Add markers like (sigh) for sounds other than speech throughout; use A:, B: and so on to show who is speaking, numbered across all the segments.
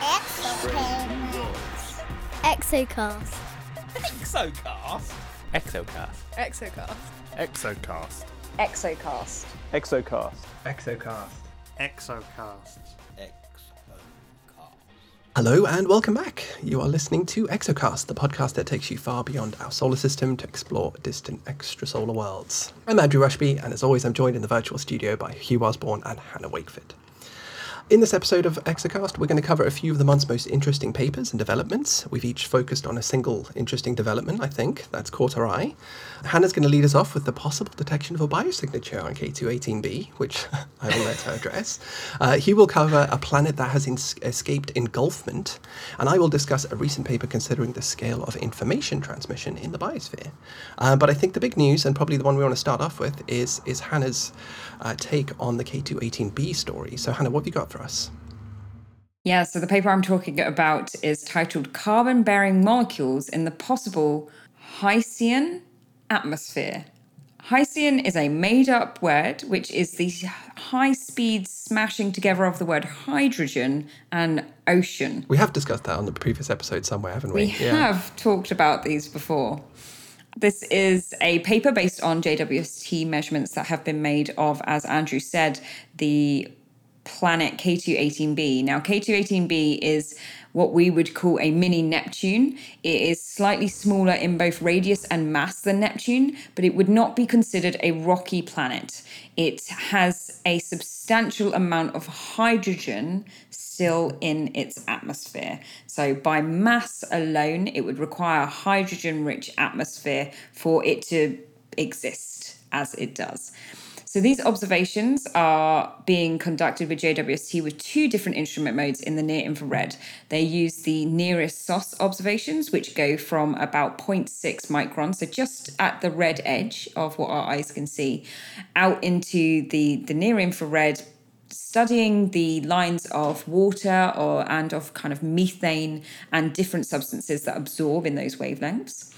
A: Exoplanets.
B: Exocast.
C: Exocast?
D: Exocast.
E: Exocast.
D: Exocast.
F: Exocast.
G: Exocast.
H: Exocast.
I: Exocast.
J: Hello and welcome back. You are listening to Exocast, the podcast that takes you far beyond our solar system to explore distant extrasolar worlds. I'm Andrew Rushby, and as always, I'm joined in the virtual studio by Hugh Osborne and Hannah Wakeford. In this episode of Exocast, we're going to cover a few of the month's most interesting papers and developments. We've each focused on a single interesting development, I think, that's caught our eye. Hannah's going to lead us off with the possible detection of a biosignature on K2-18b, which (laughs) I will let her address. Uh, he will cover a planet that has ins- escaped engulfment, and I will discuss a recent paper considering the scale of information transmission in the biosphere. Uh, but I think the big news, and probably the one we want to start off with, is, is Hannah's uh, take on the K2-18b story. So, Hannah, what have you got for us?
F: Yeah, so the paper I'm talking about is titled Carbon Bearing Molecules in the Possible Hycean Atmosphere. Hycean is a made up word which is the high speed smashing together of the word hydrogen and ocean.
J: We have discussed that on the previous episode somewhere, haven't we?
F: We have talked about these before. This is a paper based on JWST measurements that have been made of, as Andrew said, the planet K2-18b. Now, K2-18b is what we would call a mini Neptune. It is slightly smaller in both radius and mass than Neptune, but it would not be considered a rocky planet. It has a substantial amount of hydrogen still in its atmosphere. So, by mass alone, it would require a hydrogen rich atmosphere for it to exist as it does. So these observations are being conducted with JWST with two different instrument modes in the near infrared. They use the NIRISS SOSS observations, which go from about 0.6 microns, so just at the red edge of what our eyes can see, out into the, the near infrared studying the lines of water or and of kind of methane and different substances that absorb in those wavelengths.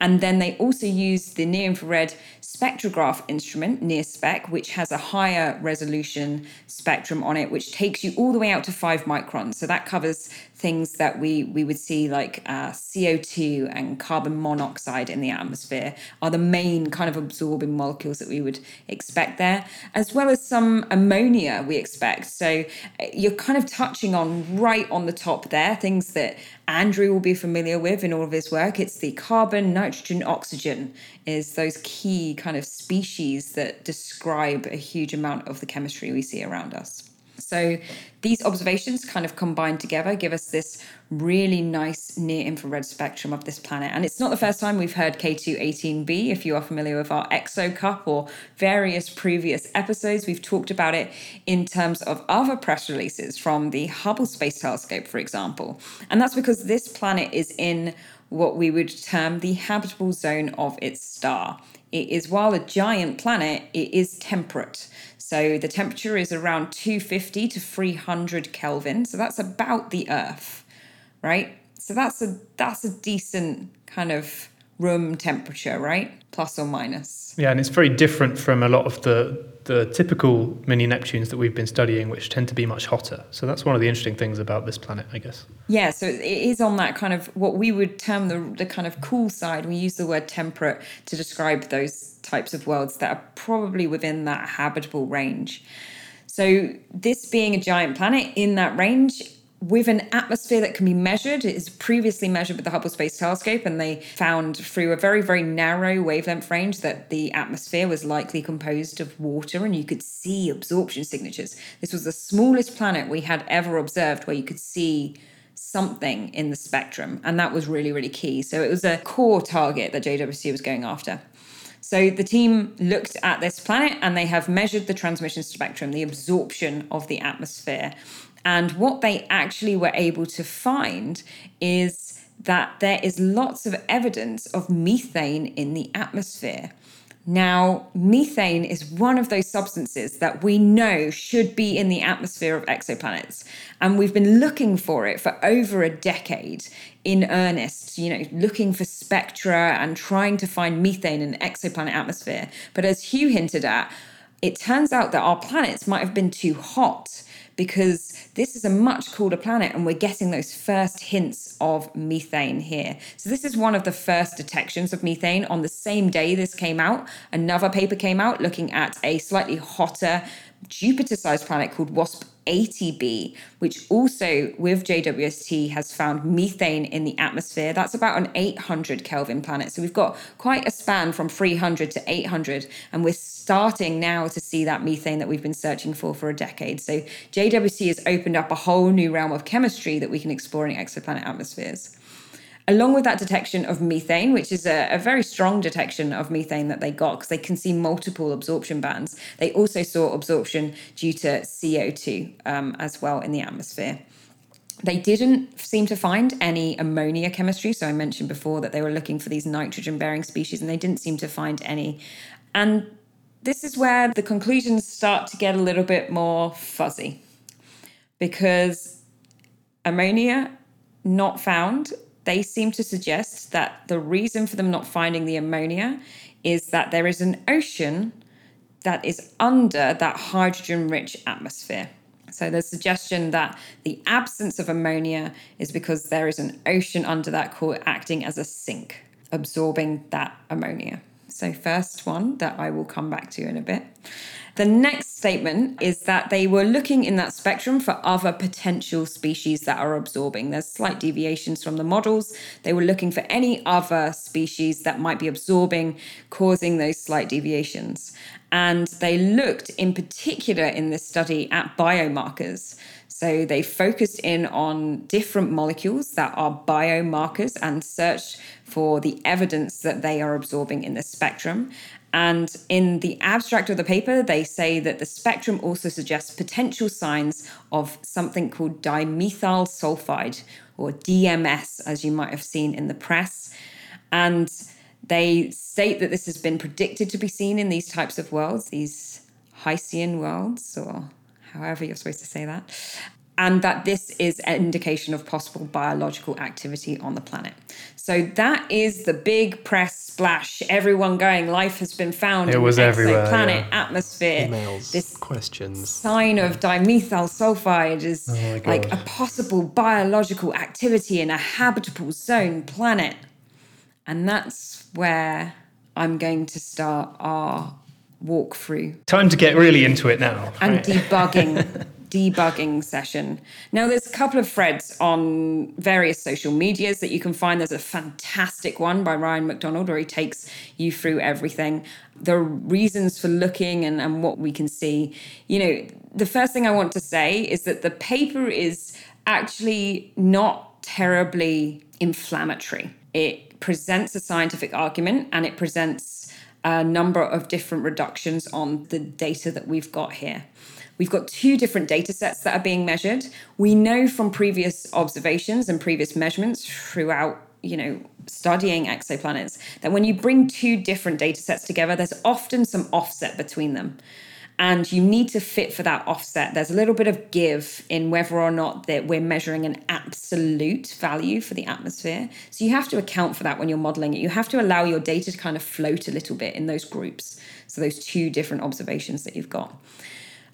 F: And then they also use the near infrared spectrograph instrument, NIRSpec, which has a higher resolution spectrum on it, which takes you all the way out to five microns. So that covers things that we, we would see like uh, CO2 and carbon monoxide in the atmosphere are the main kind of absorbing molecules that we would expect there, as well as some ammonia we expect. So uh, you're kind of touching on right on the top there, things that Andrew will be familiar with in all of his work. It's the carbon, nitrogen, oxygen is those key kind of species that describe a huge amount of the chemistry we see around us. So these observations kind of combined together give us this really nice near infrared spectrum of this planet. And it's not the first time we've heard K2-18b. If you are familiar with our ExoCup or various previous episodes, we've talked about it in terms of other press releases from the Hubble Space Telescope, for example. And that's because this planet is in what we would term the habitable zone of its star. It is, while a giant planet, it is temperate. So the temperature is around 250 to 300 Kelvin. So that's about the Earth, right? So that's a that's a decent kind of room temperature, right? Plus or minus.
H: Yeah, and it's very different from a lot of the the typical mini Neptunes that we've been studying, which tend to be much hotter. So that's one of the interesting things about this planet, I guess.
F: Yeah, so it is on that kind of what we would term the the kind of cool side. We use the word temperate to describe those types of worlds that are probably within that habitable range. So this being a giant planet in that range with an atmosphere that can be measured. It is previously measured with the Hubble Space Telescope, and they found through a very, very narrow wavelength range that the atmosphere was likely composed of water, and you could see absorption signatures. This was the smallest planet we had ever observed where you could see something in the spectrum, and that was really, really key. So it was a core target that JWST was going after. So the team looked at this planet and they have measured the transmission spectrum, the absorption of the atmosphere. And what they actually were able to find is that there is lots of evidence of methane in the atmosphere. Now, methane is one of those substances that we know should be in the atmosphere of exoplanets. And we've been looking for it for over a decade in earnest, you know, looking for spectra and trying to find methane in the exoplanet atmosphere. But as Hugh hinted at, it turns out that our planets might have been too hot because this is a much cooler planet and we're getting those first hints of methane here. So, this is one of the first detections of methane. On the same day this came out, another paper came out looking at a slightly hotter Jupiter sized planet called WASP 80b, which also with JWST has found methane in the atmosphere. That's about an 800 Kelvin planet. So we've got quite a span from 300 to 800, and we're starting now to see that methane that we've been searching for for a decade. So JWST has opened up a whole new realm of chemistry that we can explore in exoplanet atmospheres along with that detection of methane, which is a, a very strong detection of methane that they got because they can see multiple absorption bands, they also saw absorption due to CO2 um, as well in the atmosphere. They didn't seem to find any ammonia chemistry. So I mentioned before that they were looking for these nitrogen bearing species and they didn't seem to find any. And this is where the conclusions start to get a little bit more fuzzy because ammonia not found they seem to suggest that the reason for them not finding the ammonia is that there is an ocean that is under that hydrogen rich atmosphere. So the suggestion that the absence of ammonia is because there is an ocean under that core acting as a sink, absorbing that ammonia. So, first one that I will come back to in a bit. The next statement is that they were looking in that spectrum for other potential species that are absorbing. There's slight deviations from the models. They were looking for any other species that might be absorbing, causing those slight deviations. And they looked in particular in this study at biomarkers. So they focused in on different molecules that are biomarkers and searched for the evidence that they are absorbing in the spectrum. And in the abstract of the paper, they say that the spectrum also suggests potential signs of something called dimethyl sulfide, or DMS, as you might have seen in the press. And they state that this has been predicted to be seen in these types of worlds, these Hycean worlds, or however you're supposed to say that and that this is an indication of possible biological activity on the planet. So that is the big press splash. Everyone going, life has been found.
H: It
F: in
H: was everywhere.
F: Planet
H: yeah.
F: atmosphere.
J: Emails,
F: This
J: questions.
F: sign of dimethyl sulfide is
H: Oh
F: like a possible biological activity in a habitable zone planet. And that's where I'm going to start our walkthrough
H: Time to get really into it now.
F: and
H: right?
F: debugging (laughs) debugging session. Now there's a couple of threads on various social medias that you can find. There's a fantastic one by Ryan MacDonald where he takes you through everything. The reasons for looking and, and what we can see. You know, the first thing I want to say is that the paper is actually not terribly inflammatory. It presents a scientific argument and it presents a number of different reductions on the data that we've got here. We've got two different data sets that are being measured. We know from previous observations and previous measurements throughout, you know, studying exoplanets that when you bring two different data sets together, there's often some offset between them. And you need to fit for that offset. There's a little bit of give in whether or not that we're measuring an absolute value for the atmosphere. So you have to account for that when you're modeling it. You have to allow your data to kind of float a little bit in those groups. So those two different observations that you've got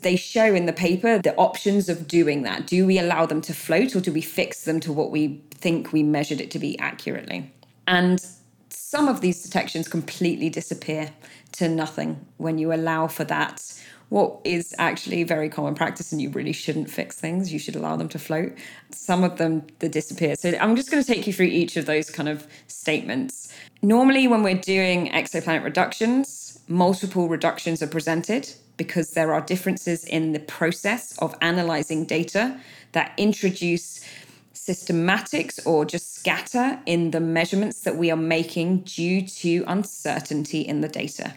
F: they show in the paper the options of doing that. Do we allow them to float or do we fix them to what we think we measured it to be accurately? And some of these detections completely disappear to nothing when you allow for that. What is actually very common practice, and you really shouldn't fix things, you should allow them to float. Some of them they disappear. So I'm just going to take you through each of those kind of statements. Normally, when we're doing exoplanet reductions, multiple reductions are presented because there are differences in the process of analyzing data that introduce systematics or just scatter in the measurements that we are making due to uncertainty in the data.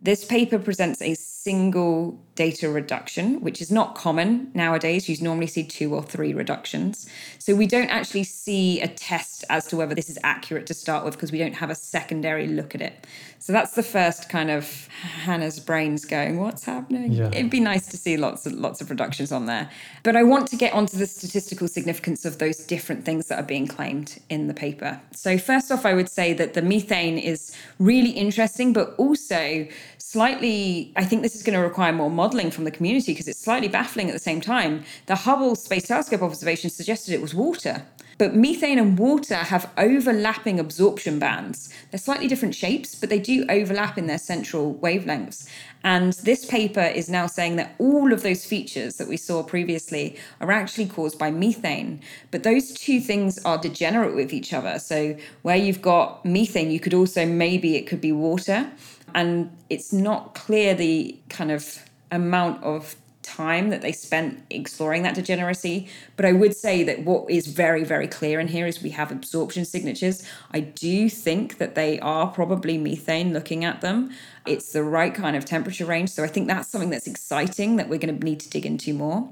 F: This paper presents a single data reduction, which is not common nowadays. You normally see two or three reductions. So we don't actually see a test as to whether this is accurate to start with because we don't have a secondary look at it. So that's the first kind of Hannah's brains going, what's happening?
H: Yeah.
F: It'd be nice to see lots of lots of reductions on there. But I want to get onto the statistical significance of those different things that are being claimed in the paper. So first off, I would say that the methane is really interesting, but also slightly, I think this is going to require more modeling from the community because it's slightly baffling at the same time. The Hubble Space Telescope observation suggested it was water. But methane and water have overlapping absorption bands. They're slightly different shapes, but they do overlap in their central wavelengths. And this paper is now saying that all of those features that we saw previously are actually caused by methane. But those two things are degenerate with each other. So where you've got methane, you could also maybe it could be water. And it's not clear the kind of amount of time that they spent exploring that degeneracy. But I would say that what is very, very clear in here is we have absorption signatures. I do think that they are probably methane looking at them. It's the right kind of temperature range. So I think that's something that's exciting that we're going to need to dig into more.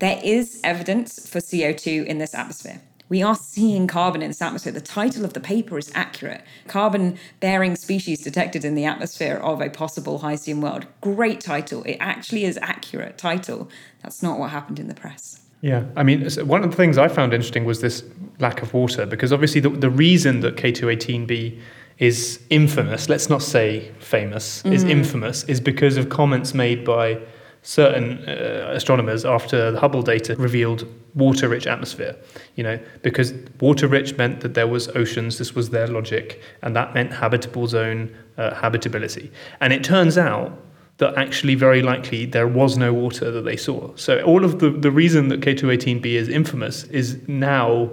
F: There is evidence for CO2 in this atmosphere we are seeing carbon in this atmosphere. The title of the paper is accurate. Carbon bearing species detected in the atmosphere of a possible Hycean world. Great title. It actually is accurate title. That's not what happened in the press.
H: Yeah, I mean, one of the things I found interesting was this lack of water, because obviously the, the reason that K2-18b is infamous, let's not say famous, mm. is infamous, is because of comments made by certain uh, astronomers after the Hubble data revealed water-rich atmosphere. You know, because water-rich meant that there was oceans. This was their logic, and that meant habitable zone uh, habitability. And it turns out that actually very likely there was no water that they saw. So all of the the reason that K2-18b is infamous is now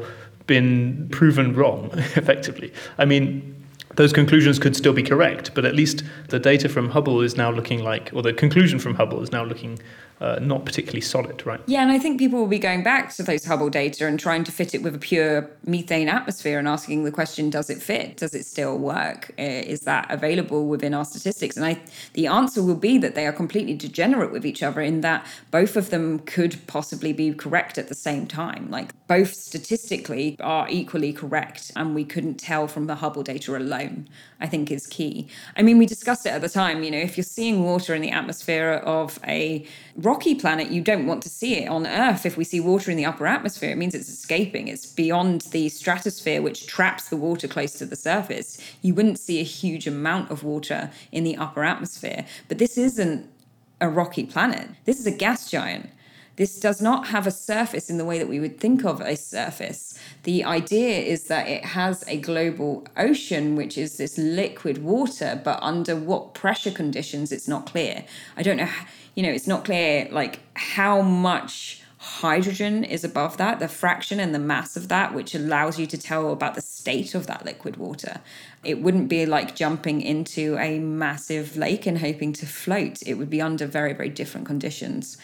H: been proven wrong (laughs) effectively. I mean those conclusions could still be correct, but at least the data from Hubble is now looking like, or the conclusion from Hubble is now looking uh, not particularly solid, right?
F: Yeah, and I think people will be going back to those Hubble data and trying to fit it with a pure methane atmosphere and asking the question: Does it fit? Does it still work? Uh, is that available within our statistics? And I, the answer will be that they are completely degenerate with each other in that both of them could possibly be correct at the same time. Like both statistically are equally correct, and we couldn't tell from the Hubble data alone. I think is key. I mean, we discussed it at the time. You know, if you're seeing water in the atmosphere of a rocky planet, you don't want to see it. On Earth, if we see water in the upper atmosphere, it means it's escaping. It's beyond the stratosphere, which traps the water close to the surface. You wouldn't see a huge amount of water in the upper atmosphere. But this isn't a rocky planet. This is a gas giant. This does not have a surface in the way that we would think of a surface. The idea is that it has a global ocean, which is this liquid water, but under what pressure conditions, it's not clear. I don't know, you know, it's not clear like how much hydrogen is above that, the fraction and the mass of that, which allows you to tell about the state of that liquid water. It wouldn't be like jumping into a massive lake and hoping to float, it would be under very, very different conditions.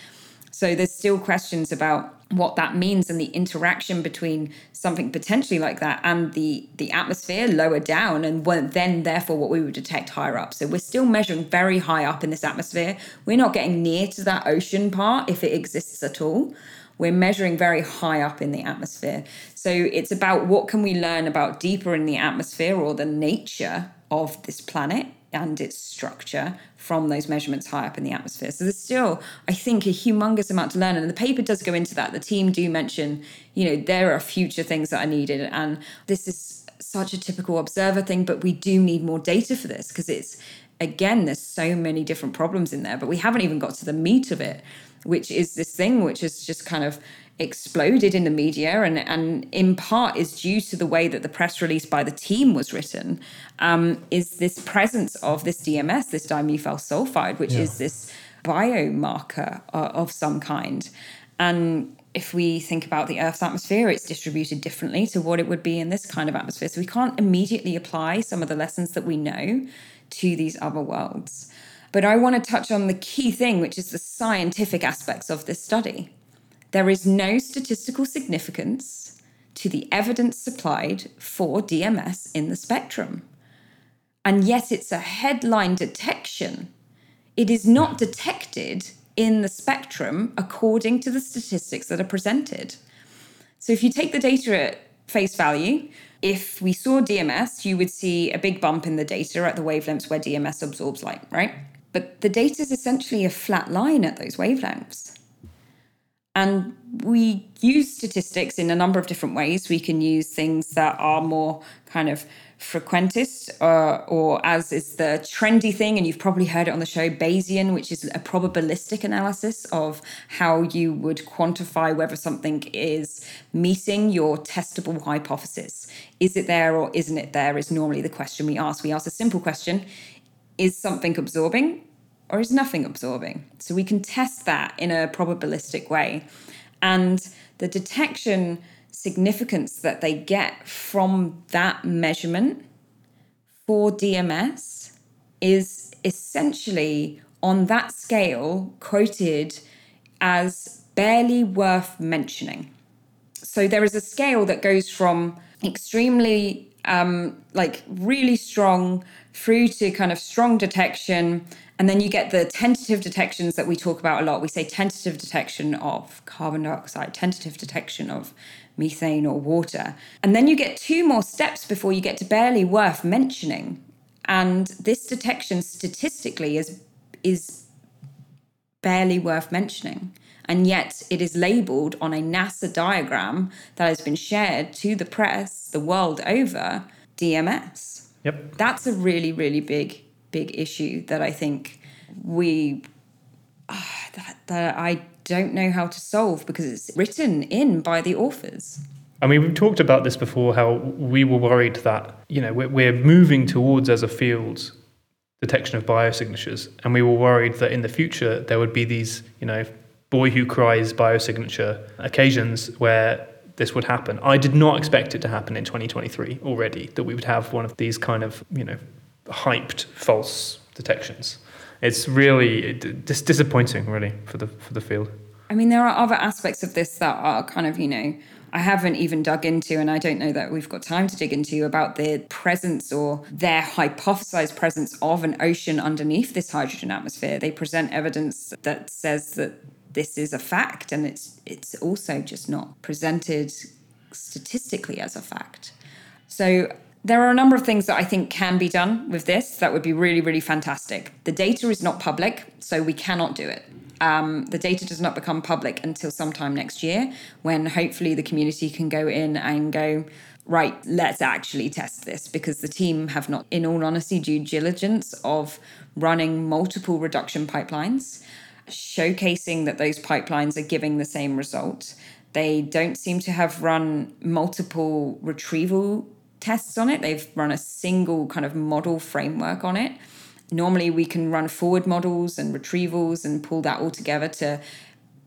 F: So there's still questions about what that means and the interaction between something potentially like that and the the atmosphere lower down and then therefore what we would detect higher up. So we're still measuring very high up in this atmosphere. We're not getting near to that ocean part if it exists at all. We're measuring very high up in the atmosphere. So it's about what can we learn about deeper in the atmosphere or the nature of this planet and its structure from those measurements high up in the atmosphere. So there's still, I think, a humongous amount to learn. And the paper does go into that. The team do mention, you know, there are future things that are needed. And this is such a typical observer thing, but we do need more data for this because it's, again, there's so many different problems in there, but we haven't even got to the meat of it, which is this thing which is just kind of exploded in the media and, and in part is due to the way that the press release by the team was written um, is this presence of this dms this dimethyl sulfide which yeah. is this biomarker uh, of some kind. And if we think about the earth's atmosphere it's distributed differently to what it would be in this kind of atmosphere. So we can't immediately apply some of the lessons that we know to these other worlds. But i want to touch on the key thing which is the scientific aspects of this study there is no statistical significance to the evidence supplied for DMS in the spectrum. And yet it's a headline detection. It is not detected in the spectrum according to the statistics that are presented. So if you take the data at face value, if we saw DMS, you would see a big bump in the data at the wavelengths where DMS absorbs light, right? But the data is essentially a flat line at those wavelengths. And we use statistics in a number of different ways. We can use things that are more kind of frequentist, uh, or as is the trendy thing, and you've probably heard it on the show, Bayesian, which is a probabilistic analysis of how you would quantify whether something is meeting your testable hypothesis. Is it there or isn't it there? Is normally the question we ask. We ask a simple question Is something absorbing or is nothing absorbing? So we can test that in a probabilistic way. And the detection significance that they get from that measurement for DMS is essentially on that scale quoted as barely worth mentioning. So there is a scale that goes from extremely um, like really strong through to kind of strong detection and then you get the tentative detections that we talk about a lot. We say tentative detection of carbon dioxide, tentative detection of methane or water. And then you get two more steps before you get to barely worth mentioning. And this detection statistically is is barely worth mentioning. And yet it is labeled on a NASA diagram that has been shared to the press the world over DMS.
H: Yep.
F: That's a really, really big, big issue that I think we uh, that, that I don't know how to solve because it's written in by the authors.
H: I mean, we've talked about this before. How we were worried that you know we're, we're moving towards as a field detection of biosignatures, and we were worried that in the future there would be these you know boy who cries biosignature occasions where this would happen. I did not expect it to happen in 2023 already. That we would have one of these kind of you know hyped false detections it's really dis- disappointing, really, for the for the field.
F: I mean, there are other aspects of this that are kind of, you know, I haven't even dug into, and I don't know that we've got time to dig into about the presence or their hypothesized presence of an ocean underneath this hydrogen atmosphere. They present evidence that says that this is a fact, and it's it's also just not presented statistically as a fact. So there are a number of things that I think can be done with this that would be really, really fantastic. The data is not public, so we cannot do it. Um, the data does not become public until sometime next year, when hopefully the community can go in and go, right, let's actually test this because the team have not, in all honesty, due diligence of running multiple reduction pipelines, showcasing that those pipelines are giving the same result. They don't seem to have run multiple retrieval tests on it. They've run a single kind of model framework on it. Normally, we can run forward models and retrievals and pull that all together to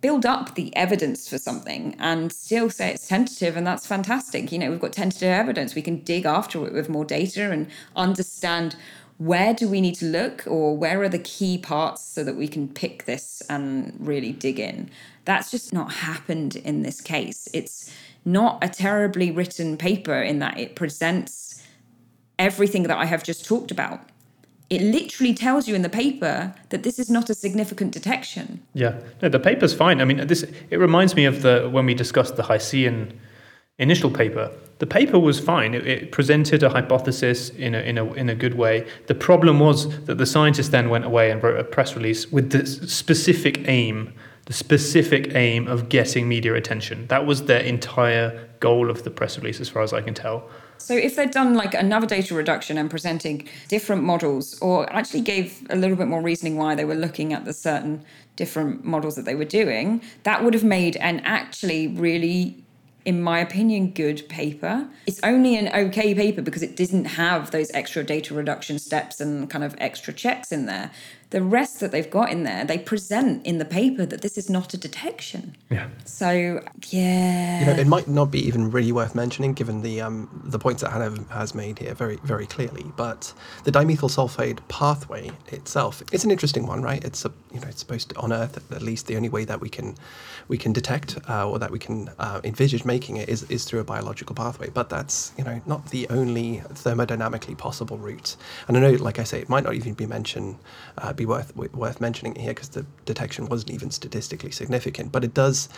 F: build up the evidence for something and still say it's tentative and that's fantastic you know we've got tentative evidence we can dig after it with more data and understand where do we need to look or where are the key parts so that we can pick this and really dig in that's just not happened in this case it's not a terribly written paper in that it presents everything that I have just talked about. It literally tells you in the paper that this is not a significant detection.
H: Yeah, no, the paper's fine. I mean, this it reminds me of the when we discussed the Hycean initial paper. The paper was fine. It, it, presented a hypothesis in a, in, a, in a good way. The problem was that the scientists then went away and wrote a press release with the specific aim the specific aim of getting media attention. That was their entire goal of the press release, as far as I can tell.
F: So, if they'd done like another data reduction and presenting different models, or actually gave a little bit more reasoning why they were looking at the certain different models that they were doing, that would have made an actually really in my opinion, good paper. It's only an okay paper because it didn't have those extra data reduction steps and kind of extra checks in there the rest that they've got in there, they present in the paper that this is not a detection.
H: Yeah.
F: So yeah.
J: You know, it might not be even really worth mentioning, given the um, the points that Hannah has made here very very clearly. But the dimethyl sulfide pathway itself, is an interesting one, right? It's a you know it's supposed to on Earth at least the only way that we can we can detect uh, or that we can uh, envisage making it is is through a biological pathway. But that's you know not the only thermodynamically possible route. And I know, like I say, it might not even be mentioned. Uh, be worth worth mentioning here because the detection wasn't even statistically significant, but it does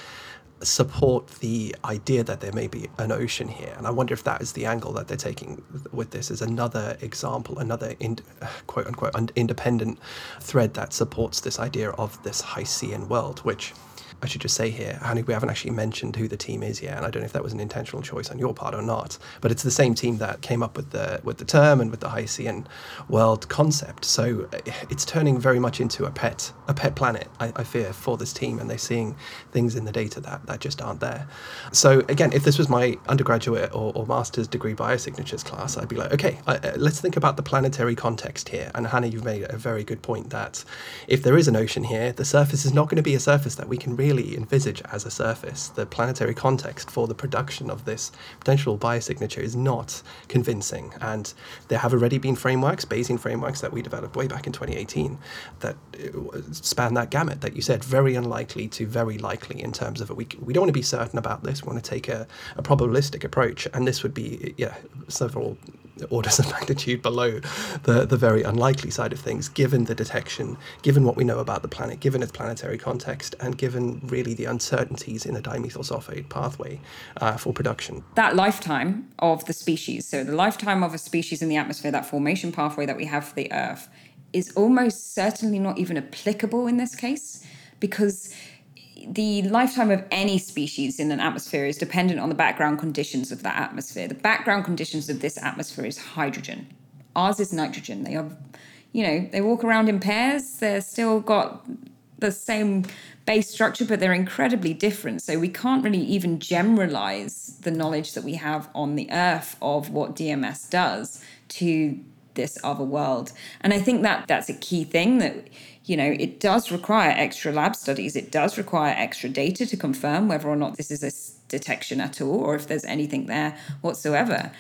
J: support the idea that there may be an ocean here. And I wonder if that is the angle that they're taking with this as another example, another in, (sighs) quote unquote independent thread that supports this idea of this Hycean world, which I should just say here, Hanny, we haven't actually mentioned who the team is yet, and I don't know if that was an intentional choice on your part or not. But it's the same team that came up with the with the term and with the Hycean world concept. So uh, it's turning very much into a pet a pet planet. I, I fear for this team, and they're seeing things in the data that that just aren't there. So again, if this was my undergraduate or, or master's degree biosignatures class, I'd be like, okay, uh, uh, let's think about the planetary context here. And Hannah, you've made a very good point that if there is an ocean here, the surface is not going to be a surface that we can really envisage as a surface. The planetary context for the production of this potential biosignature is not convincing. And there have already been frameworks, Bayesian frameworks that we developed way back in 2018 that uh, span that gamut that you said, very unlikely to very likely in terms of it. We, we don't want to be certain about this. We want to take a, a probabilistic approach. And this would be, yeah, several orders of (laughs) magnitude below the, the very unlikely side of things, given the detection, given what we know about the planet, given its planetary context, and given really the uncertainties in the dimethyl sulfate pathway uh, for production.
F: That lifetime of the species, so the lifetime of a species in the atmosphere, that formation pathway that we have for the Earth, is almost certainly not even applicable in this case because the lifetime of any species in an atmosphere is dependent on the background conditions of that atmosphere. The background conditions of this atmosphere is hydrogen. Ours is nitrogen. They are, you know, they walk around in pairs. They're still got the same base structure, but they're incredibly different. So we can't really even generalize the knowledge that we have on the Earth of what DMS does to this other world. And I think that that's a key thing that you know, it does require extra lab studies. It does require extra data to confirm whether or not this is a detection at all or if there's anything there whatsoever.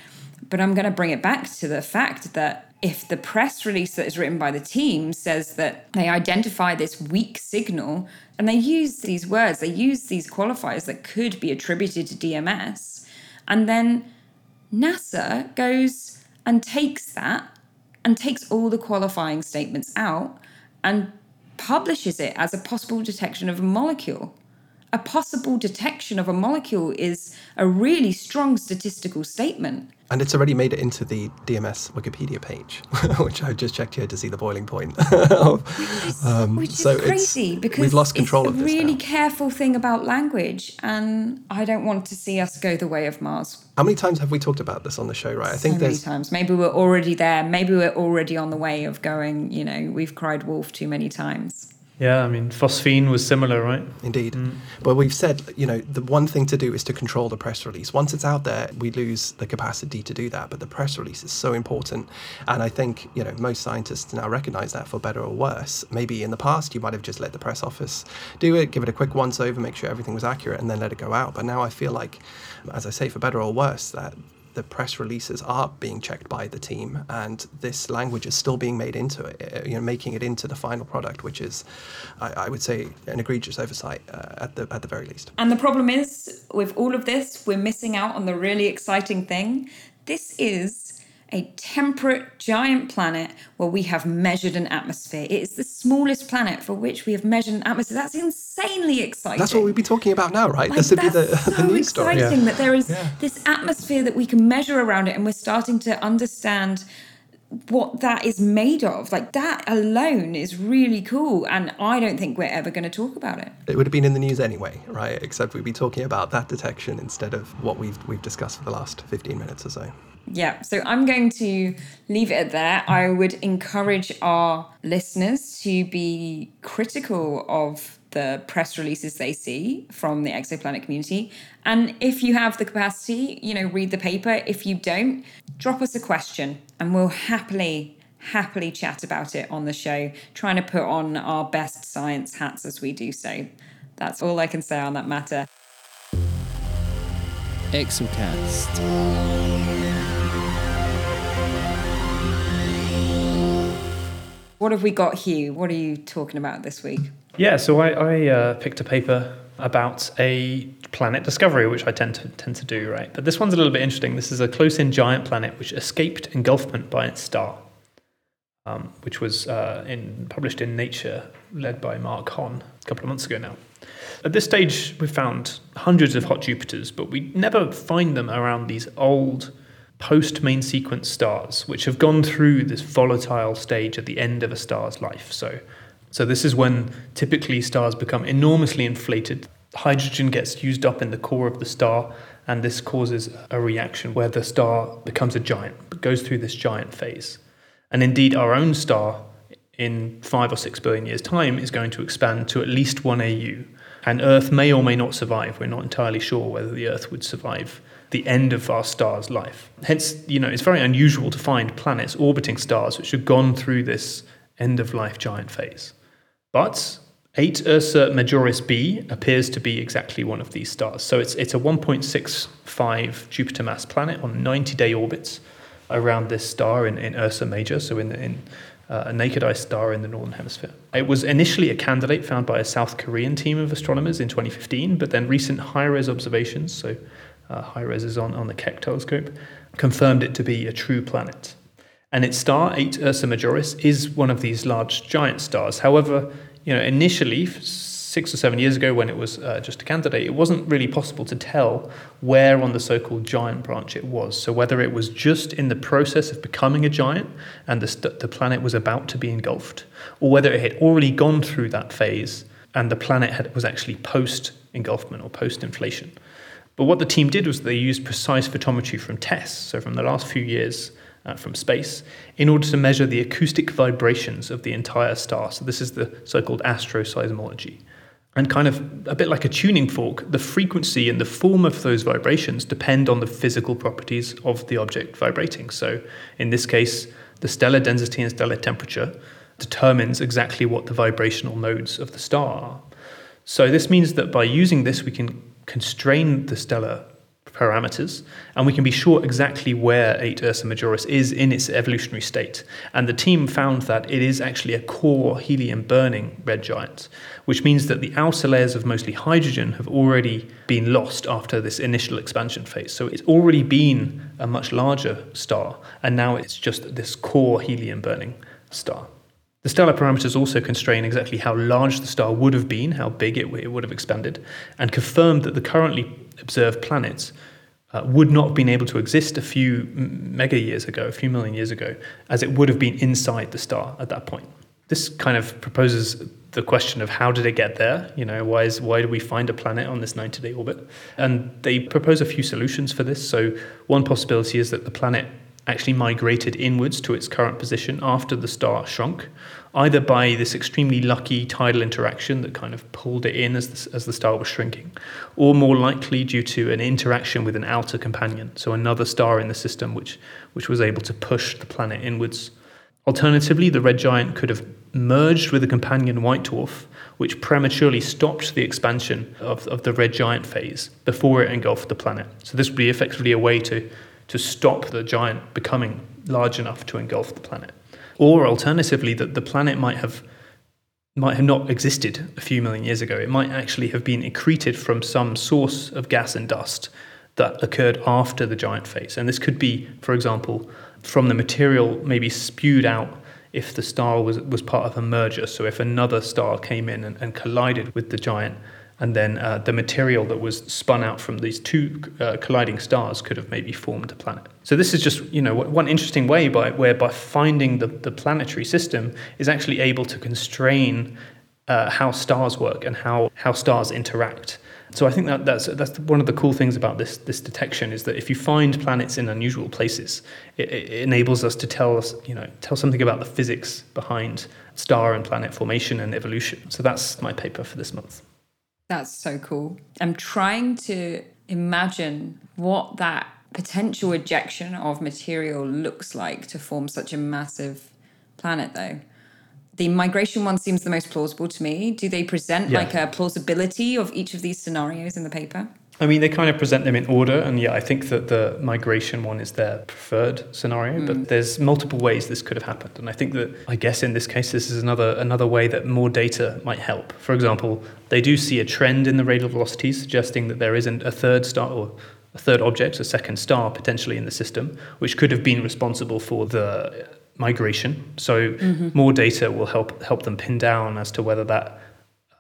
F: But I'm going to bring it back to the fact that if the press release that is written by the team says that they identify this weak signal and they use these words, they use these qualifiers that could be attributed to DMS, and then NASA goes and takes that and takes all the qualifying statements out and publishes it as a possible detection of a molecule. A possible detection of a molecule is a really strong statistical statement.
J: And it's already made it into the DMS Wikipedia page, (laughs) which I just checked here to see the boiling point. (laughs)
F: um, which is so crazy because
J: we've lost control
F: it's
J: a
F: really
J: now.
F: careful thing about language, and I don't want to see us go the way of Mars.
J: How many times have we talked about this on the show? Right, I
F: so
J: think
F: many
J: there's
F: times. Maybe we're already there. Maybe we're already on the way of going. You know, we've cried wolf too many times.
H: Yeah, I mean, phosphine was similar, right?
J: Indeed. Mm. But we've said, you know, the one thing to do is to control the press release. Once it's out there, we lose the capacity to do that. But the press release is so important. And I think, you know, most scientists now recognize that for better or worse. Maybe in the past, you might have just let the press office do it, give it a quick once over, make sure everything was accurate, and then let it go out. But now I feel like, as I say, for better or worse, that the press releases are being checked by the team, and this language is still being made into it, uh, you know, making it into the final product, which is, I, I would say, an egregious oversight uh, at the at the very least.
F: And the problem is, with all of this, we're missing out on the really exciting thing. This is a temperate giant planet where we have measured an atmosphere. It is the smallest planet for which we have measured an atmosphere. That's insanely exciting.
J: That's what we'd be talking about now, right?
F: Like,
J: this would be (laughs) the,
F: so
J: the news story.
F: exciting yeah. that there is yeah. this atmosphere that we can measure around it, and we're starting to understand what that is made of. Like that alone is really cool. And I don't think we're ever going to talk about it.
J: It would have been in the news anyway, right? Except we'd be talking about that detection instead of what we've we've discussed for the last 15 minutes or so.
F: Yeah, so I'm going to leave it at there. I would encourage our listeners to be critical of the press releases they see from the exoplanet community. And if you have the capacity, you know, read the paper. If you don't, drop us a question and we'll happily, happily chat about it on the show, trying to put on our best science hats as we do so. That's all I can say on that matter.
C: Exocast.
F: What have we got, Hugh? What are you talking about this week?
H: Yeah, so I, I uh, picked a paper about a planet discovery, which I tend to tend to do, right? But this one's a little bit interesting. This is a close-in giant planet which escaped engulfment by its star, um, which was uh, in, published in Nature, led by Marc Hon a couple of months ago now. At this stage, we've found hundreds of hot Jupiters, but we never find them around these old post main sequence stars, which have gone through this volatile stage at the end of a star's life. So, So, this is when typically stars become enormously inflated. Hydrogen gets used up in the core of the star, and this causes a reaction where the star becomes a giant, goes through this giant phase. And indeed, our own star in five or six billion years' time is going to expand to at least one AU. And Earth may or may not survive. We're not entirely sure whether the Earth would survive the end of our star's life. Hence, you know, it's very unusual to find planets orbiting stars which have gone through this end of life giant phase. But 8 Ursa Majoris b appears to be exactly one of these stars. So it's, it's a 1.65 Jupiter mass planet on 90 day orbits around this star in, in Ursa Major, so in, in uh, a naked eye star in the Northern Hemisphere. It was initially a candidate found by a South Korean team of astronomers in 2015, but then recent HIRES observations, so uh, HIRES is on, on the Keck telescope, confirmed it to be a true planet. And its star, 8 Ursa Majoris, is one of these large giant stars. However, you know, initially, six or seven years ago, when it was uh, just a candidate, it wasn't really possible to tell where on the so-called giant branch it was. So whether it was just in the process of becoming a giant and the, st- the planet was about to be engulfed, or whether it had already gone through that phase and the planet had, was actually post-engulfment or post-inflation. But what the team did was they used precise photometry from TESS, so from the last few years uh, from space, in order to measure the acoustic vibrations of the entire star. So this is the so-called asteroseismology. And kind of a bit like a tuning fork, the frequency and the form of those vibrations depend on the physical properties of the object vibrating. So in this case, the stellar density and stellar temperature determines exactly what the vibrational modes of the star are. So this means that by using this, we can constrain the stellar parameters, and we can be sure exactly where 8 Ursa Majoris is in its evolutionary state. And the team found that it is actually a core helium burning red giant, which means that the outer layers of mostly hydrogen have already been lost after this initial expansion phase. So it's already been a much larger star, and now it's just this core helium burning star. The stellar parameters also constrain exactly how large the star would have been, how big it, it would have expanded, and confirmed that the currently observed planets uh, would not have been able to exist a few mega years ago, a few million years ago, as it would have been inside the star at that point. This kind of proposes the question of how did it get there? You know, why is why do we find a planet on this 90-day orbit? And they propose a few solutions for this. So one possibility is that the planet actually migrated inwards to its current position after the star shrunk, either by this extremely lucky tidal interaction that kind of pulled it in as the, as the star was shrinking, or more likely due to an interaction with an outer companion, so another star in the system which, which was able to push the planet inwards. Alternatively, the red giant could have merged with a companion white dwarf, which prematurely stopped the expansion of, of the red giant phase before it engulfed the planet. So, this would be effectively a way to to stop the giant becoming large enough to engulf the planet. Or alternatively, that the planet might have might have not existed a few million years ago. It might actually have been accreted from some source of gas and dust that occurred after the giant phase. And this could be, for example, from the material maybe spewed out if the star was, was part of a merger. So if another star came in and, and collided with the giant, and then uh, the material that was spun out from these two uh, colliding stars could have maybe formed a planet. So this is just you know one interesting way by where by finding the, the planetary system is actually able to constrain uh, how stars work and how how stars interact. So I think that that's that's one of the cool things about this this detection is that if you find planets in unusual places, it, it enables us to tell us you know tell something about the physics behind star and planet formation and evolution. So that's my paper for this month.
F: That's so cool. I'm trying to imagine what that potential ejection of material looks like to form such a massive planet, though. The migration one seems the most plausible to me. Do they present like a plausibility of each of these scenarios in the paper?
H: I mean, they kind of present them in order, and yeah, I think that the migration one is their preferred scenario. But hmm. there's multiple ways this could have happened, and I think that I guess in this case, this is another another way that more data might help. For example, they do see a trend in the radial velocities, suggesting that there isn't a third star or a third object, a second star potentially in the system, which could have been responsible for the migration. So mm-hmm. more data will help help them pin down as to whether that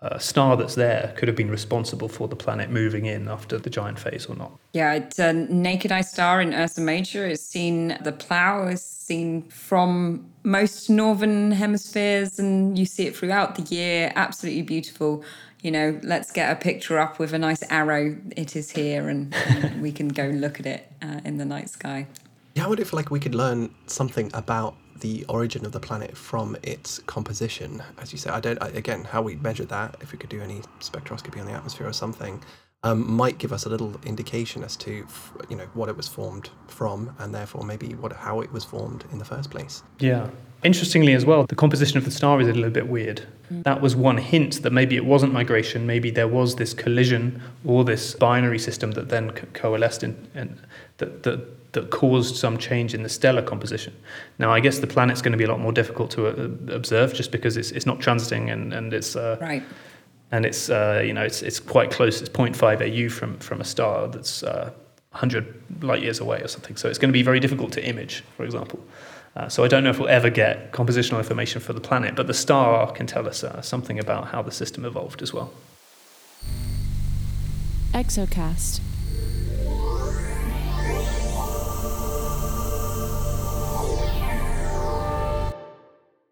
H: uh, star that's there could have been responsible for the planet moving in after the giant phase or not.
F: Yeah, it's a naked eye star in Ursa Major. It's seen the plough is seen from most northern hemispheres, and you see it throughout the year. Absolutely beautiful. You know, let's get a picture up with a nice arrow. It is here, and, and we can go and look at it uh, in the night sky.
J: Yeah, I wonder if like we could learn something about the origin of the planet from its composition. As you say, I don't I, again how we measure that. If we could do any spectroscopy on the atmosphere or something, um, might give us a little indication as to f- you know what it was formed from, and therefore maybe what how it was formed in the first place.
H: Yeah. Interestingly, as well, the composition of the star is a little bit weird. That was one hint that maybe it wasn't migration, maybe there was this collision or this binary system that then co- coalesced in, and that, that that caused some change in the stellar composition. Now, I guess the planet's going to be a lot more difficult to uh, observe just because it's, it's not transiting and, and it's uh,
F: Right.
H: and it's uh, you know it's it's quite close. It's 0.5 AU from from a star that's uh, 100 light years away or something. So it's going to be very difficult to image, for example. Uh, so I don't know if we'll ever get compositional information for the planet, but the star can tell us uh, something about how the system evolved as well.
A: Exocast.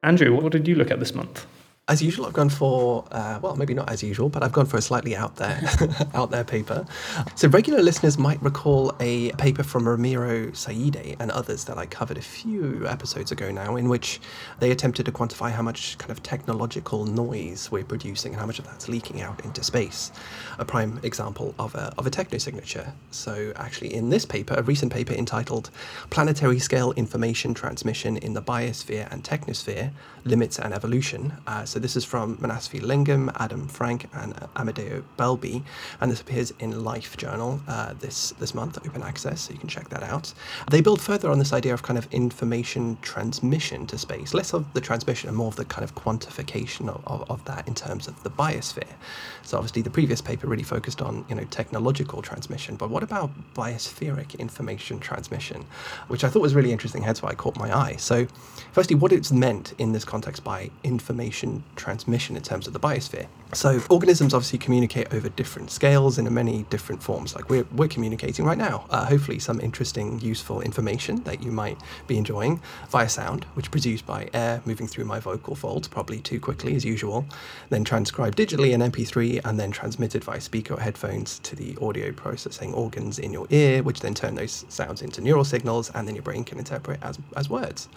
H: Andrew, what did you look at this month?
J: As usual, I've gone for uh, well, maybe not as usual, but I've gone for a slightly out there, (laughs) out there paper. So regular listeners might recall a paper from Ramiro Saide and others that I covered a few episodes ago now, in which they attempted to quantify how much kind of technological noise we're producing and how much of that's leaking out into space. A prime example of a of a technosignature. So actually, in this paper, a recent paper entitled "Planetary Scale Information Transmission in the Biosphere and Technosphere: Limits and Evolution." Uh, so this is from Manasvi Lingam, Adam Frank, and Amedeo Balbi, and this appears in Life Journal uh, this this month, open access, so you can check that out. They build further on this idea of kind of information transmission to space, less of the transmission and more of the kind of quantification of, of, of that in terms of the biosphere. So obviously the previous paper really focused on you know technological transmission, but what about biospheric information transmission, which I thought was really interesting. Hence why it caught my eye. So, firstly, what it's meant in this context by information transmission in terms of the biosphere. So organisms obviously communicate over different scales in many different forms. Like we're, we're communicating right now. Uh, hopefully some interesting, useful information that you might be enjoying via sound, which is produced by air moving through my vocal folds, probably too quickly as usual, then transcribed digitally in MP3 and then transmitted via speaker or headphones to the audio processing organs in your ear, which then turn those sounds into neural signals and then your brain can interpret as, as words.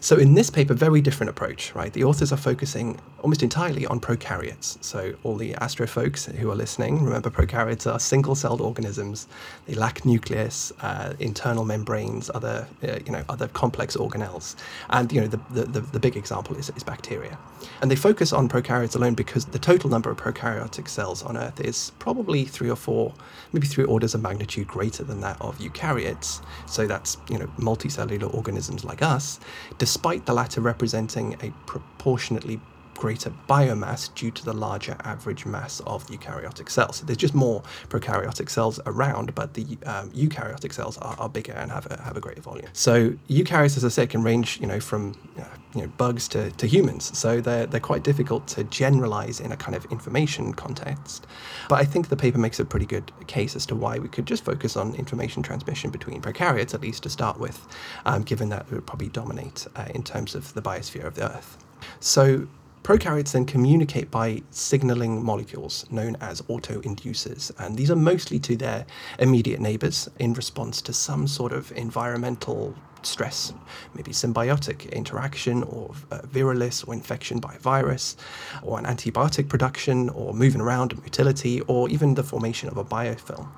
J: So in this paper, very different approach, right? The authors are focusing almost entirely on prokaryotes. So all the astro folks who are listening, remember prokaryotes are single-celled organisms. They lack nucleus, uh, internal membranes, other uh, you know other complex organelles, and you know the the, the, the big example is, is bacteria. And they focus on prokaryotes alone because the total number of prokaryotic cells on Earth is probably three or four, maybe three orders of magnitude greater than that of eukaryotes. So that's you know multicellular organisms like us, despite the latter representing a proportionately greater biomass due to the larger average mass of eukaryotic cells. So there's just more prokaryotic cells around, but the um, eukaryotic cells are, are bigger and have a, have a greater volume. So eukaryotes, as I said, can range you know from uh, you know bugs to, to humans. So they're they're quite difficult to generalize in a kind of information context. But I think the paper makes a pretty good case as to why we could just focus on information transmission between prokaryotes, at least to start with, um, given that it would probably dominate uh, in terms of the biosphere of the Earth. So Prokaryotes then communicate by signaling molecules known as autoinducers, and these are mostly to their immediate neighbors in response to some sort of environmental stress, maybe symbiotic interaction or uh, virulence or infection by virus, or an antibiotic production or moving around and motility, or even the formation of a biofilm.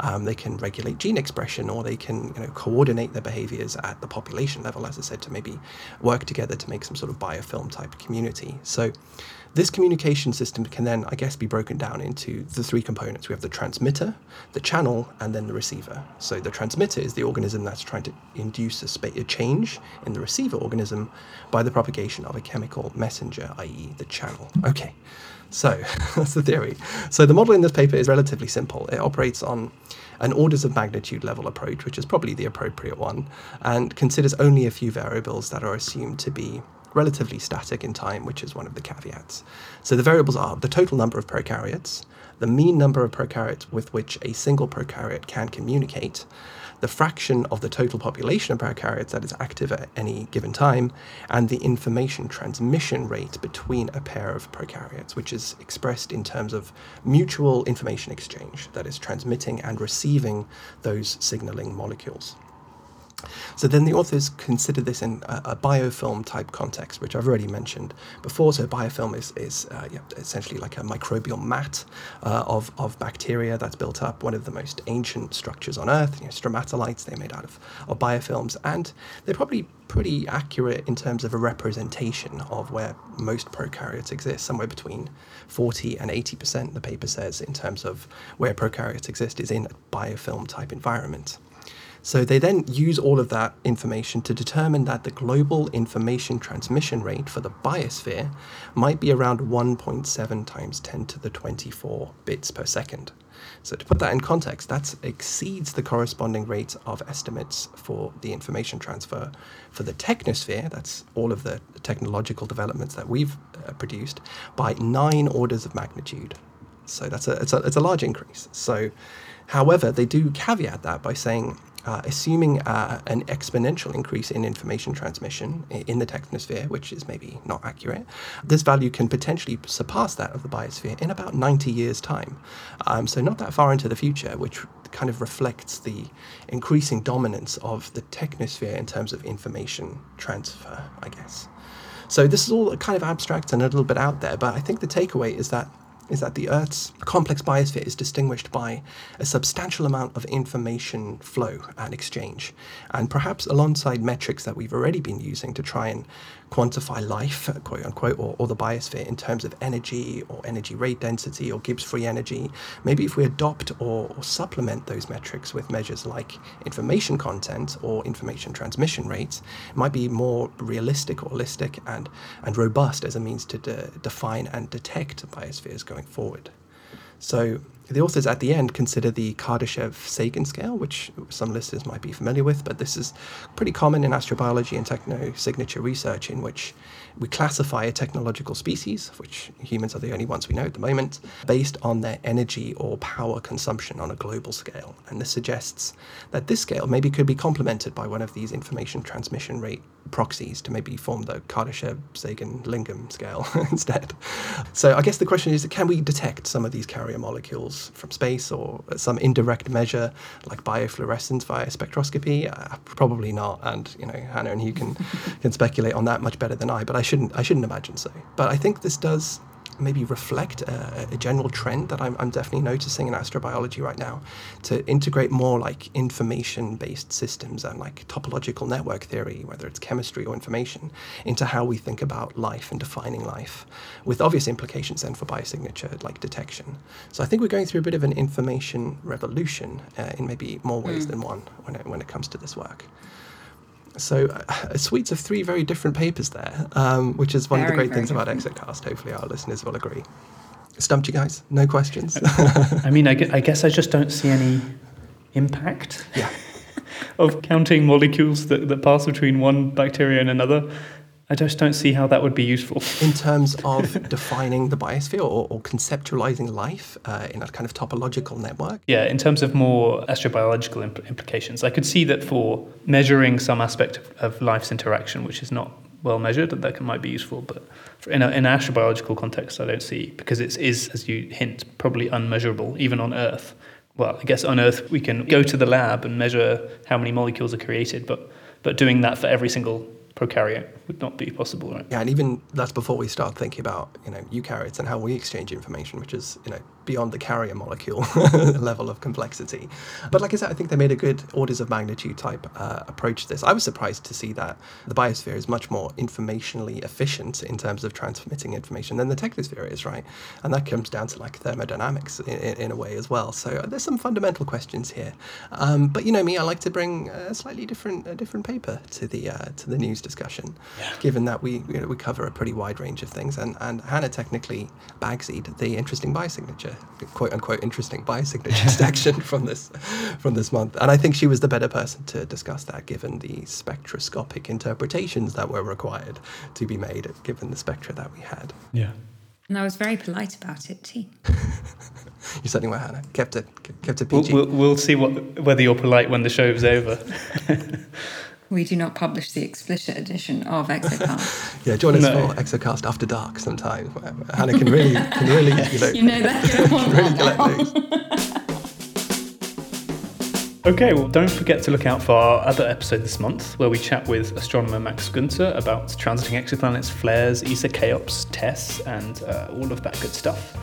J: Um, they can regulate gene expression or they can you know, coordinate their behaviors at the population level, as I said, to maybe work together to make some sort of biofilm type community. So this communication system can then, I guess, be broken down into the three components. We have the transmitter, the channel, and then the receiver. So the transmitter is the organism that's trying to induce a, spa- a change in the receiver organism by the propagation of a chemical messenger, i.e., the channel. Okay, so (laughs) that's the theory. So the model in this paper is relatively simple. It operates on an orders of magnitude level approach, which is probably the appropriate one, and considers only a few variables that are assumed to be relatively static in time, which is one of the caveats. So the variables are the total number of prokaryotes, the mean number of prokaryotes with which a single prokaryote can communicate, the fraction of the total population of prokaryotes that is active at any given time, and the information transmission rate between a pair of prokaryotes, which is expressed in terms of mutual information exchange, that is, transmitting and receiving those signaling molecules. So then the authors consider this in a, a, biofilm type context, which I've already mentioned before. So biofilm is, is uh, yeah, essentially like a microbial mat uh, of, of bacteria that's built up, one of the most ancient structures on Earth. You know, stromatolites, they're made out of, of biofilms, and they're probably pretty accurate in terms of a representation of where most prokaryotes exist, somewhere between 40 and 80%, the paper says, in terms of where prokaryotes exist is in a biofilm type environment. So they then use all of that information to determine that the global information transmission rate for the biosphere might be around 1.7 times 10 to the 24 bits per second. So to put that in context, that exceeds the corresponding rate of estimates for the information transfer for the technosphere, that's all of the technological developments that we've uh, produced, by nine orders of magnitude. So that's a it's, a it's a large increase. So, however, they do caveat that by saying uh, assuming uh, an exponential increase in information transmission in the technosphere, which is maybe not accurate, this value can potentially surpass that of the biosphere in about 90 years' time. Um, so, not that far into the future, which kind of reflects the increasing dominance of the technosphere in terms of information transfer, I guess. So, this is all kind of abstract and a little bit out there, but I think the takeaway is that is that the Earth's complex biosphere is distinguished by a substantial amount of information flow and exchange, and perhaps alongside metrics that we've already been using to try and quantify life, quote unquote, or, or the biosphere in terms of energy or energy rate density or Gibbs free energy. Maybe if we adopt or, or, supplement those metrics with measures like information content or information transmission rates, it might be more realistic, or holistic, and, and robust as a means to de- define and detect biospheres going forward. So the authors at the end consider the Kardashev Sagan scale, which some listeners might be familiar with, but this is pretty common in astrobiology and technosignature research, in which we classify a technological species, which humans are the only ones we know at the moment, based on their energy or power consumption on a global scale. And this suggests that this scale maybe could be complemented by one of these information transmission rate proxies to maybe form the Kardashev Sagan Lingam scale (laughs) instead. So I guess the question is can we detect some of these carrier molecules from space or some indirect measure like biofluorescence via spectroscopy? Uh, probably not. And you know, Hannah and you can (laughs) can speculate on that much better than I, but I shouldn't I shouldn't imagine so. But I think this does maybe reflect a, a general trend that I'm, I'm, definitely noticing in astrobiology right now to integrate more like information based systems and like topological network theory, whether it's chemistry or information, into how we think about life and defining life, with obvious implications then for biosignature like detection. So I think we're going through a bit of an information revolution uh, in maybe more ways mm. than one when it, when it comes to this work. So uh, a suite of three very different papers there, um, which is one very, of the great things different. about Exocast. Hopefully, our listeners will agree. Stumped you guys? No questions?
H: I mean, I guess I just don't see any impact
J: yeah. (laughs)
H: of counting molecules that, that pass between one bacteria and another. I just don't see how that would be useful. (laughs)
J: In terms of defining the biosphere or, or conceptualizing life uh, in a kind of topological network?
H: Yeah, in terms of more astrobiological imp- implications, I could see that for measuring some aspect of, of life's interaction, which is not well measured, that, that might be useful. But in, a, in an astrobiological context, I don't see, because it is, as you hint, probably unmeasurable, even on Earth. Well, I guess on Earth we can go to the lab and measure how many molecules are created, but but doing that for every single prokaryote would not be possible, right?
J: Yeah, and even that's before we start thinking about you know eukaryotes and how we exchange information, which is you know beyond the carrier molecule (laughs) level of complexity. But like I said, I think they made a good orders of magnitude type uh, approach to this. I was surprised to see that the biosphere is much more informationally efficient in terms of transmitting information than the technosphere is, right? And that comes down to like thermodynamics in, in a way as well. So uh, there's some fundamental questions here. Um, but you know me, I like to bring a slightly different a different paper to the uh, to the news discussion, yeah. given that we you know, we cover a pretty wide range of things. And and Hannah technically bagsied the interesting biosignature quote unquote interesting biosignature (laughs) section from this from this month. And I think she was the better person to discuss that given the spectroscopic interpretations that were required to be made given the spectra that we had.
H: Yeah.
F: And I was very polite about it too. (laughs)
J: You certainly were, Hannah. Kept it kept it
H: We'll,
J: PG.
H: we'll, we'll see what, whether you're polite when the show's over. (laughs)
F: We do not publish the explicit edition of Exocast. (laughs)
J: yeah, join us
H: No.
J: for Exocast After Dark sometime. Hannah can really can really (laughs) you know,
F: you know that. (laughs) You
J: really collect
F: now.
H: Okay, well, don't forget to look out for our other episode this month, where we chat with astronomer Max Günther about transiting exoplanets, flares, ESA CHEOPS, TESS, and uh, all of that good stuff.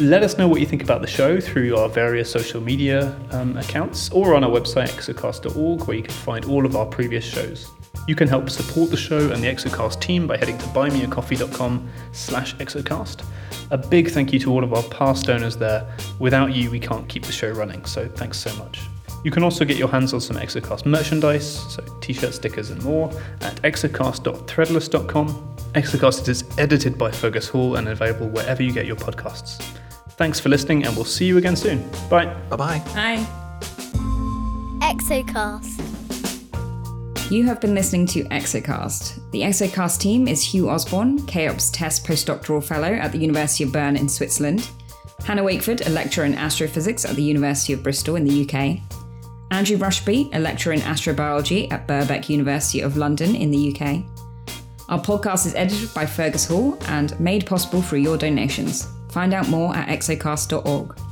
H: Let us know what you think about the show through our various social media um, accounts or on our website, exocast.org, where you can find all of our previous shows. You can help support the show and the Exocast team by heading to buymeacoffee.com slash exocast. A big thank you to all of our past donors there. Without you, we can't keep the show running, so thanks so much. You can also get your hands on some Exocast merchandise, so t-shirts, stickers and more, at exocast.threadless.com. Exocast is edited by Fergus Hall and available wherever you get your podcasts. Thanks for listening and we'll see you again soon. Bye.
J: Bye bye.
F: Hi.
A: Exocast.
F: You have been listening to Exocast. The Exocast team is Hugh Osborn, CHEOPS TESS Postdoctoral Fellow at the University of Bern in Switzerland, Hannah Wakeford, a lecturer in astrophysics at the University of Bristol in the UK, Andrew Rushby, a lecturer in astrobiology at Birkbeck University of London in the UK. Our podcast is edited by Fergus Hall and made possible through your donations. Find out more at exocast.org.